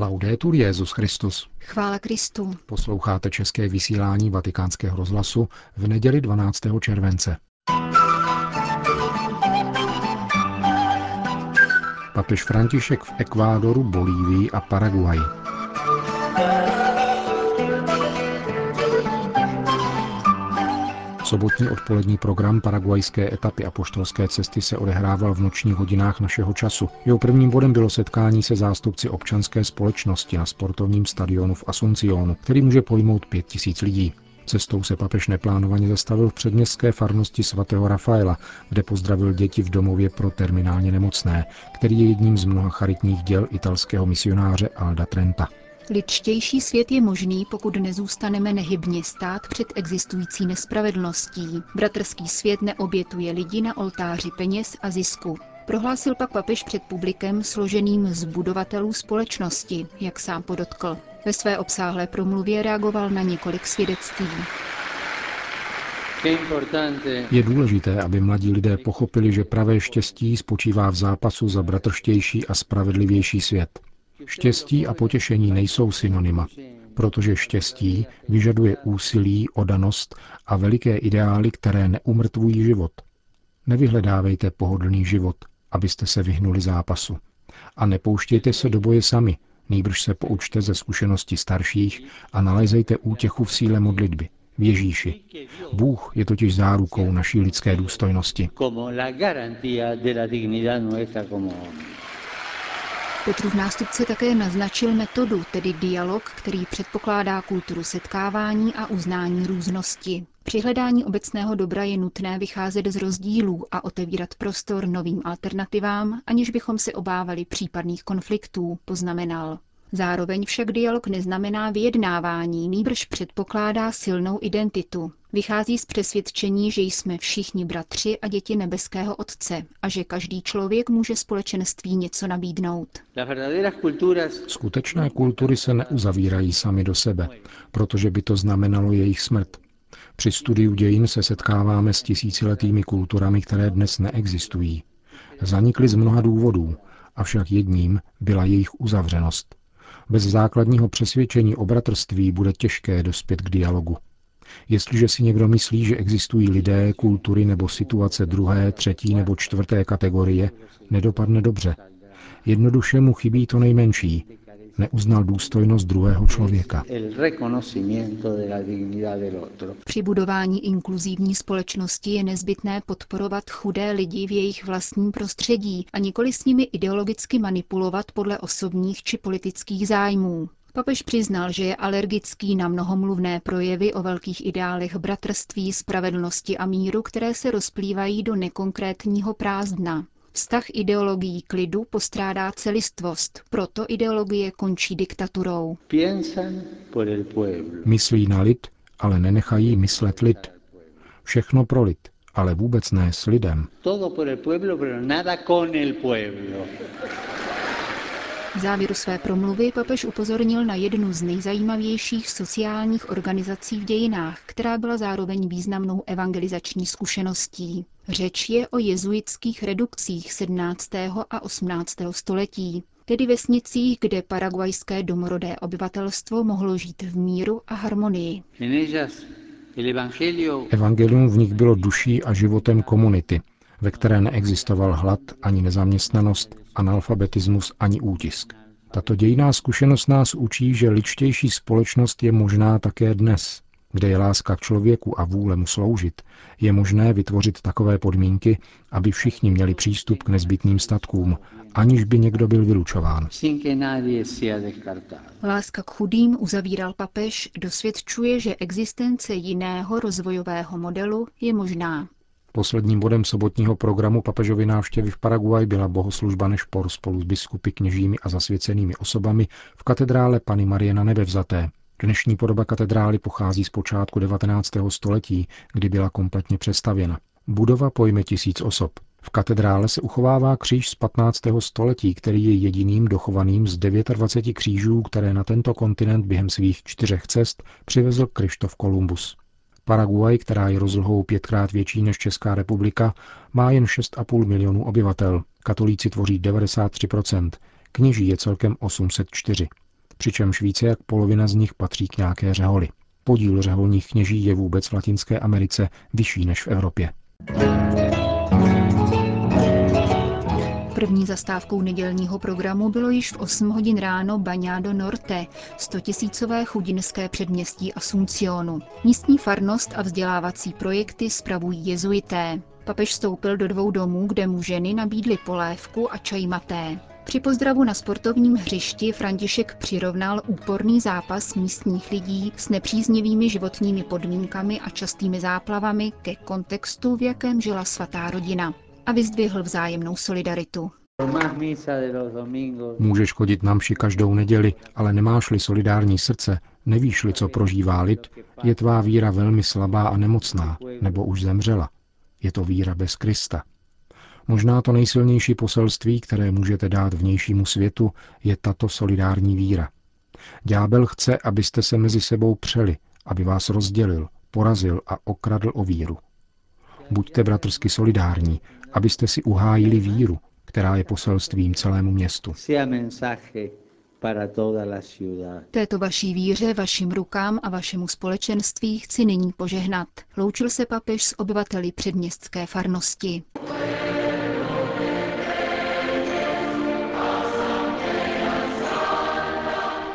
Laudetur Jezus Christus. Chvála Kristu. Posloucháte české vysílání Vatikánského rozhlasu v neděli 12. července. Papež František v Ekvádoru, Bolívii a Paraguaji. Sobotní odpolední program paraguajské etapy apoštolské cesty se odehrával v nočních hodinách našeho času. Jeho prvním bodem bylo setkání se zástupci občanské společnosti na sportovním stadionu v Asuncionu, který může pojmout pět tisíc lidí. Cestou se papež neplánovaně zastavil v předměstské farnosti svatého Rafaela, kde pozdravil děti v domově pro terminálně nemocné, který je jedním z mnoha charitních děl italského misionáře Alda Trenta. Lidštější svět je možný, pokud nezůstaneme nehybně stát před existující nespravedlností. Bratrský svět neobětuje lidi na oltáři peněz a zisku. Prohlásil pak papež před publikem složeným z budovatelů společnosti, jak sám podotkl. Ve své obsáhlé promluvě reagoval na několik svědectví. Je důležité, aby mladí lidé pochopili, že pravé štěstí spočívá v zápasu za bratrštější a spravedlivější svět. Štěstí a potěšení nejsou synonyma, protože štěstí vyžaduje úsilí, odanost a veliké ideály, které neumrtvují život. Nevyhledávejte pohodlný život, abyste se vyhnuli zápasu. A nepouštějte se do boje sami, nejbrž se poučte ze zkušenosti starších a nalezejte útěchu v síle modlitby, v Ježíši. Bůh je totiž zárukou naší lidské důstojnosti. Petrův nástupce také naznačil metodu, tedy dialog, který předpokládá kulturu setkávání a uznání různosti. Při hledání obecného dobra je nutné vycházet z rozdílů a otevírat prostor novým alternativám, aniž bychom se obávali případných konfliktů, poznamenal. Zároveň však dialog neznamená vyjednávání, nýbrž předpokládá silnou identitu. Vychází z přesvědčení, že jsme všichni bratři a děti nebeského Otce a že každý člověk může společenství něco nabídnout. Skutečné kultury se neuzavírají sami do sebe, protože by to znamenalo jejich smrt. Při studiu dějin se setkáváme s tisíciletými kulturami, které dnes neexistují. Zanikly z mnoha důvodů, avšak jedním byla jejich uzavřenost. Bez základního přesvědčení o bratrství bude těžké dospět k dialogu. Jestliže si někdo myslí, že existují lidé, kultury nebo situace druhé, třetí nebo čtvrté kategorie, nedopadne dobře. Jednoduše mu chybí to nejmenší. Neuznal důstojnost druhého člověka. Při budování inkluzivní společnosti je nezbytné podporovat chudé lidi v jejich vlastním prostředí a nikoli s nimi ideologicky manipulovat podle osobních či politických zájmů. Papež přiznal, že je alergický na mnohomluvné projevy o velkých ideálech bratrství, spravedlnosti a míru, které se rozplývají do nekonkrétního prázdna. Vztah ideologií klidu postrádá celistvost, proto ideologie končí diktaturou. Myslí na lid, ale nenechají myslet lid. Všechno pro lid, ale vůbec ne s lidem. V závěru své promluvy papež upozornil na jednu z nejzajímavějších sociálních organizací v dějinách, která byla zároveň významnou evangelizační zkušeností. Řeč je o jezuitských redukcích 17. a 18. století, tedy vesnicích, kde paraguajské domorodé obyvatelstvo mohlo žít v míru a harmonii. Evangelium v nich bylo duší a životem komunity, ve které neexistoval hlad ani nezaměstnanost, analfabetismus ani útisk. Tato dějná zkušenost nás učí, že ličtější společnost je možná také dnes. Kde je láska k člověku a vůle mu sloužit, je možné vytvořit takové podmínky, aby všichni měli přístup k nezbytným statkům, aniž by někdo byl vylučován. Láska k chudým, uzavíral papež, dosvědčuje, že existence jiného rozvojového modelu je možná. Posledním bodem sobotního programu papežovy návštěvy v Paraguay byla bohoslužba Nešpor spolu s biskupy, kněžími a zasvěcenými osobami v katedrále Pany Marie na nebevzaté. Dnešní podoba katedrály pochází z počátku 19. století, kdy byla kompletně přestavěna. Budova pojme tisíc osob. V katedrále se uchovává kříž z 15. století, který je jediným dochovaným z 29 křížů, které na tento kontinent během svých čtyřech cest přivezl Krištof Kolumbus. Paraguay, která je rozlohou pětkrát větší než Česká republika, má jen 6,5 milionů obyvatel. Katolíci tvoří 93%, kněží je celkem 804. přičemž více jak polovina z nich patří k nějaké řeholi. Podíl řeholních kněží je vůbec v Latinské Americe vyšší než v Evropě. První zastávkou nedělního programu bylo již v 8 hodin ráno Baňádo Norte, stotisícové chudinské předměstí Asuncionu. Místní farnost a vzdělávací projekty spravují jezuité. Papež vstoupil do dvou domů, kde mu ženy nabídly polévku a čaj maté. Při pozdravu na sportovním hřišti František přirovnal úporný zápas místních lidí s nepříznivými životními podmínkami a častými záplavami ke kontextu, v jakém žila svatá rodina a vyzdvihl vzájemnou solidaritu. Můžeš chodit na mši každou neděli, ale nemáš-li solidární srdce, nevíš-li, co prožívá lid, je tvá víra velmi slabá a nemocná, nebo už zemřela. Je to víra bez Krista. Možná to nejsilnější poselství, které můžete dát vnějšímu světu, je tato solidární víra. Ďábel chce, abyste se mezi sebou přeli, aby vás rozdělil, porazil a okradl o víru. Buďte bratrsky solidární, abyste si uhájili víru, která je poselstvím celému městu. Této vaší víře, vašim rukám a vašemu společenství chci nyní požehnat. Loučil se papež s obyvateli předměstské farnosti.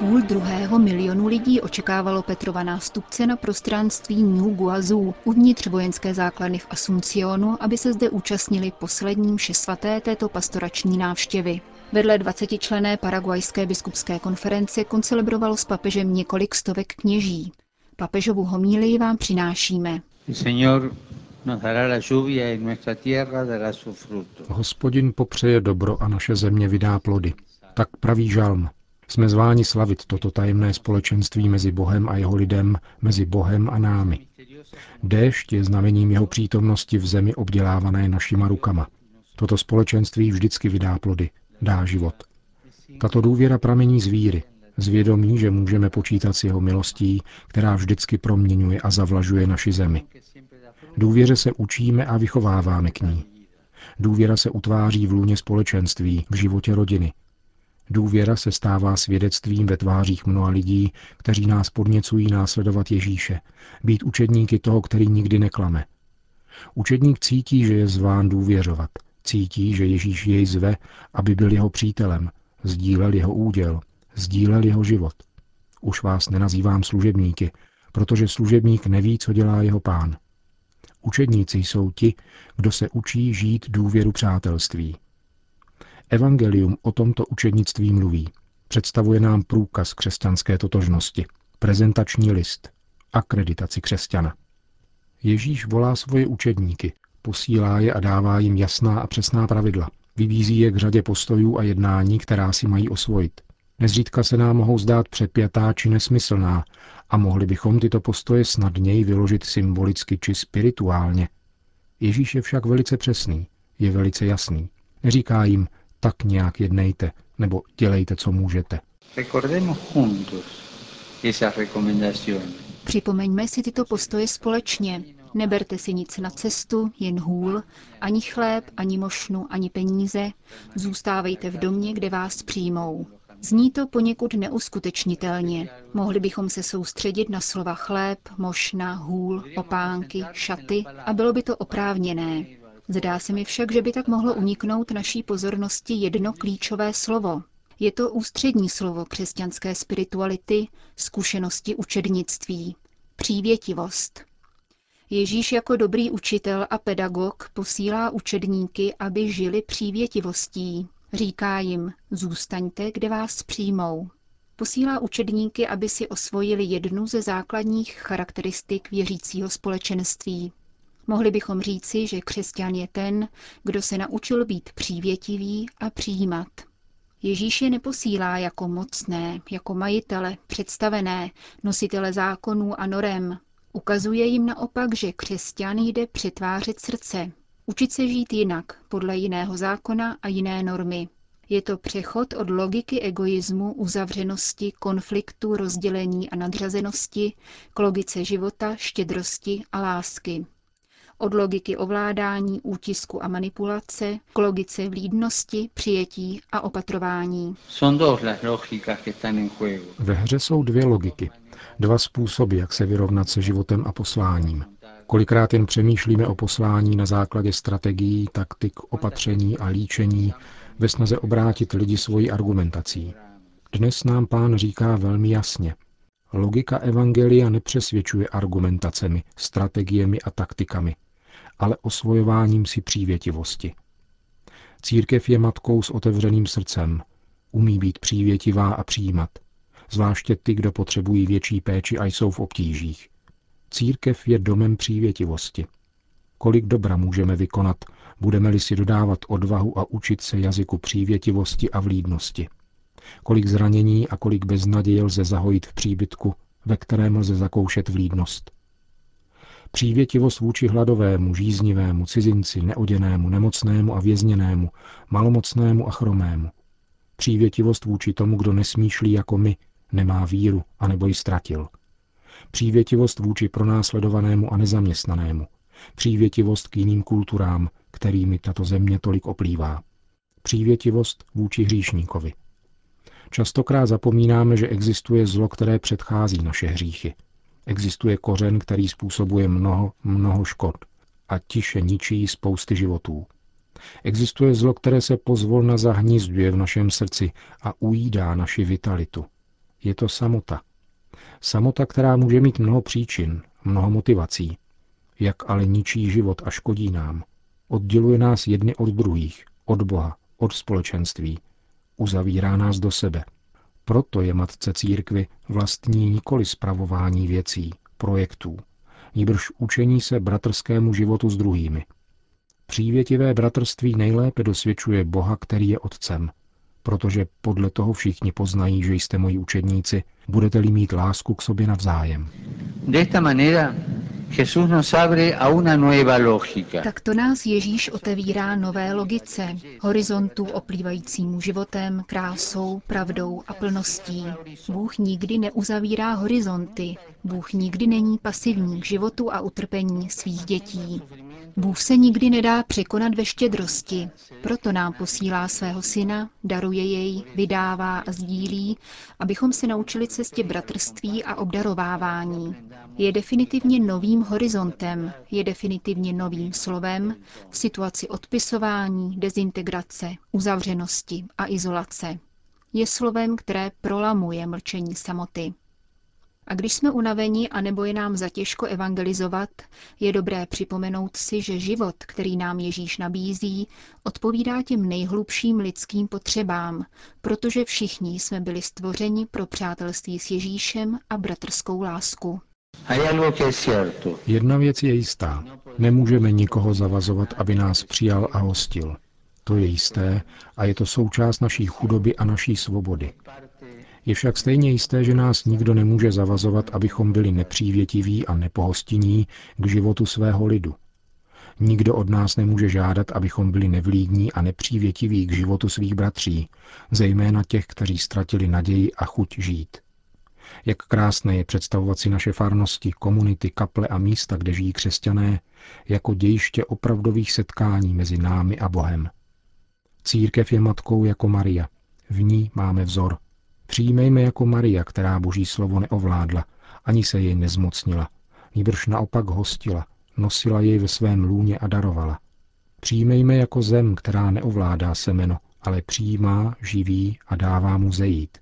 Půl druhého milionu lidí očekávalo Petrova nástupce na prostranství New Guazú uvnitř vojenské základny v Asuncionu, aby se zde účastnili posledním svaté této pastorační návštěvy. Vedle 20 člené paraguajské biskupské konference koncelebrovalo s papežem několik stovek kněží. Papežovu homílii vám přinášíme. Hospodin popřeje dobro a naše země vydá plody. Tak praví žalm. Jsme zváni slavit toto tajemné společenství mezi Bohem a jeho lidem, mezi Bohem a námi. Déšť je znamením jeho přítomnosti v zemi obdělávané našima rukama. Toto společenství vždycky vydá plody, dá život. Tato důvěra pramení z víry, z vědomí, že můžeme počítat s jeho milostí, která vždycky proměňuje a zavlažuje naši zemi. Důvěře se učíme a vychováváme k ní. Důvěra se utváří v lůně společenství, v životě rodiny, Důvěra se stává svědectvím ve tvářích mnoha lidí, kteří nás podněcují následovat Ježíše, být učedníky toho, který nikdy neklame. Učedník cítí, že je zván důvěřovat, cítí, že Ježíš jej zve, aby byl jeho přítelem, sdílel jeho úděl, sdílel jeho život. Už vás nenazývám služebníky, protože služebník neví, co dělá jeho pán. Učedníci jsou ti, kdo se učí žít důvěru přátelství. Evangelium o tomto učednictví mluví. Představuje nám průkaz křesťanské totožnosti, prezentační list, akreditaci křesťana. Ježíš volá svoje učedníky, posílá je a dává jim jasná a přesná pravidla. Vybízí je k řadě postojů a jednání, která si mají osvojit. Nezřídka se nám mohou zdát přepjatá či nesmyslná a mohli bychom tyto postoje snadněji vyložit symbolicky či spirituálně. Ježíš je však velice přesný, je velice jasný. Neříká jim, tak nějak jednejte, nebo dělejte, co můžete. Připomeňme si tyto postoje společně. Neberte si nic na cestu, jen hůl, ani chléb, ani mošnu, ani peníze. Zůstávejte v domě, kde vás přijmou. Zní to poněkud neuskutečnitelně. Mohli bychom se soustředit na slova chléb, mošna, hůl, opánky, šaty a bylo by to oprávněné. Zdá se mi však, že by tak mohlo uniknout naší pozornosti jedno klíčové slovo. Je to ústřední slovo křesťanské spirituality, zkušenosti učednictví. Přívětivost. Ježíš jako dobrý učitel a pedagog posílá učedníky, aby žili přívětivostí. Říká jim, zůstaňte, kde vás přijmou. Posílá učedníky, aby si osvojili jednu ze základních charakteristik věřícího společenství. Mohli bychom říci, že křesťan je ten, kdo se naučil být přívětivý a přijímat. Ježíš je neposílá jako mocné, jako majitele, představené, nositele zákonů a norem. Ukazuje jim naopak, že křesťan jde přetvářet srdce, učit se žít jinak, podle jiného zákona a jiné normy. Je to přechod od logiky egoismu, uzavřenosti, konfliktu, rozdělení a nadřazenosti k logice života, štědrosti a lásky. Od logiky ovládání, útisku a manipulace k logice vlídnosti, přijetí a opatrování. Ve hře jsou dvě logiky, dva způsoby, jak se vyrovnat se životem a posláním. Kolikrát jen přemýšlíme o poslání na základě strategií, taktik, opatření a líčení ve snaze obrátit lidi svojí argumentací. Dnes nám pán říká velmi jasně. Logika Evangelia nepřesvědčuje argumentacemi, strategiemi a taktikami, ale osvojováním si přívětivosti. Církev je matkou s otevřeným srdcem, umí být přívětivá a přijímat, zvláště ty, kdo potřebují větší péči a jsou v obtížích. Církev je domem přívětivosti. Kolik dobra můžeme vykonat, budeme-li si dodávat odvahu a učit se jazyku přívětivosti a vlídnosti. Kolik zranění a kolik beznaděje lze zahojit v příbytku, ve kterém lze zakoušet vlídnost. Přívětivost vůči hladovému, žíznivému, cizinci, neoděnému, nemocnému a vězněnému, malomocnému a chromému. Přívětivost vůči tomu, kdo nesmýšlí jako my, nemá víru, anebo ji ztratil. Přívětivost vůči pronásledovanému a nezaměstnanému. Přívětivost k jiným kulturám, kterými tato země tolik oplývá. Přívětivost vůči hříšníkovi. Častokrát zapomínáme, že existuje zlo, které předchází naše hříchy. Existuje kořen, který způsobuje mnoho, mnoho škod a tiše ničí spousty životů. Existuje zlo, které se pozvolna zahnízduje v našem srdci a ujídá naši vitalitu. Je to samota. Samota, která může mít mnoho příčin, mnoho motivací. Jak ale ničí život a škodí nám. Odděluje nás jedny od druhých, od Boha, od společenství. Uzavírá nás do sebe. Proto je matce církvy vlastní nikoli spravování věcí, projektů, níbrž učení se bratrskému životu s druhými. Přívětivé bratrství nejlépe dosvědčuje Boha, který je Otcem, protože podle toho všichni poznají, že jste moji učedníci, budete-li mít lásku k sobě navzájem. De esta manera tak to nás Ježíš otevírá nové logice, horizontu oplývajícímu životem, krásou, pravdou a plností. Bůh nikdy neuzavírá horizonty, Bůh nikdy není pasivní k životu a utrpení svých dětí. Bůh se nikdy nedá překonat ve štědrosti, proto nám posílá svého syna, daruje jej, vydává a sdílí, abychom se naučili cestě bratrství a obdarovávání. Je definitivně novým horizontem, je definitivně novým slovem v situaci odpisování, dezintegrace, uzavřenosti a izolace. Je slovem, které prolamuje mlčení samoty. A když jsme unaveni a nebo je nám zatěžko evangelizovat, je dobré připomenout si, že život, který nám Ježíš nabízí, odpovídá těm nejhlubším lidským potřebám, protože všichni jsme byli stvořeni pro přátelství s Ježíšem a bratrskou lásku. Jedna věc je jistá. Nemůžeme nikoho zavazovat, aby nás přijal a hostil. To je jisté a je to součást naší chudoby a naší svobody. Je však stejně jisté, že nás nikdo nemůže zavazovat, abychom byli nepřívětiví a nepohostinní k životu svého lidu. Nikdo od nás nemůže žádat, abychom byli nevlídní a nepřívětiví k životu svých bratří, zejména těch, kteří ztratili naději a chuť žít. Jak krásné je představovat si naše farnosti, komunity, kaple a místa, kde žijí křesťané, jako dějiště opravdových setkání mezi námi a Bohem. Církev je matkou jako Maria. V ní máme vzor, Přijmejme jako Maria, která boží slovo neovládla, ani se jej nezmocnila, níbrž naopak hostila, nosila jej ve svém lůně a darovala. Přijmejme jako zem, která neovládá semeno, ale přijímá, živí a dává mu zejít.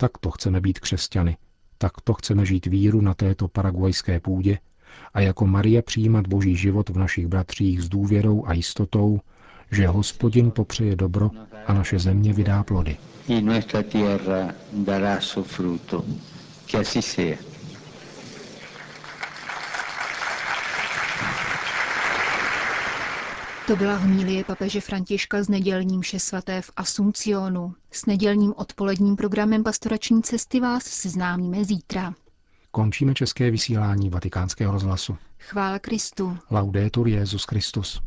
Tak to chceme být křesťany, tak to chceme žít víru na této paraguajské půdě a jako Maria přijímat boží život v našich bratřích s důvěrou a jistotou, že hospodin popřeje dobro a naše země vydá plody. Y nuestra tierra dará su fruto. Que así sea. To byla homilie papeže Františka z nedělním mše svaté v Asuncionu. S nedělním odpoledním programem pastorační cesty vás seznámíme zítra. Končíme české vysílání vatikánského rozhlasu. Chvála Kristu. Laudetur Jezus Christus.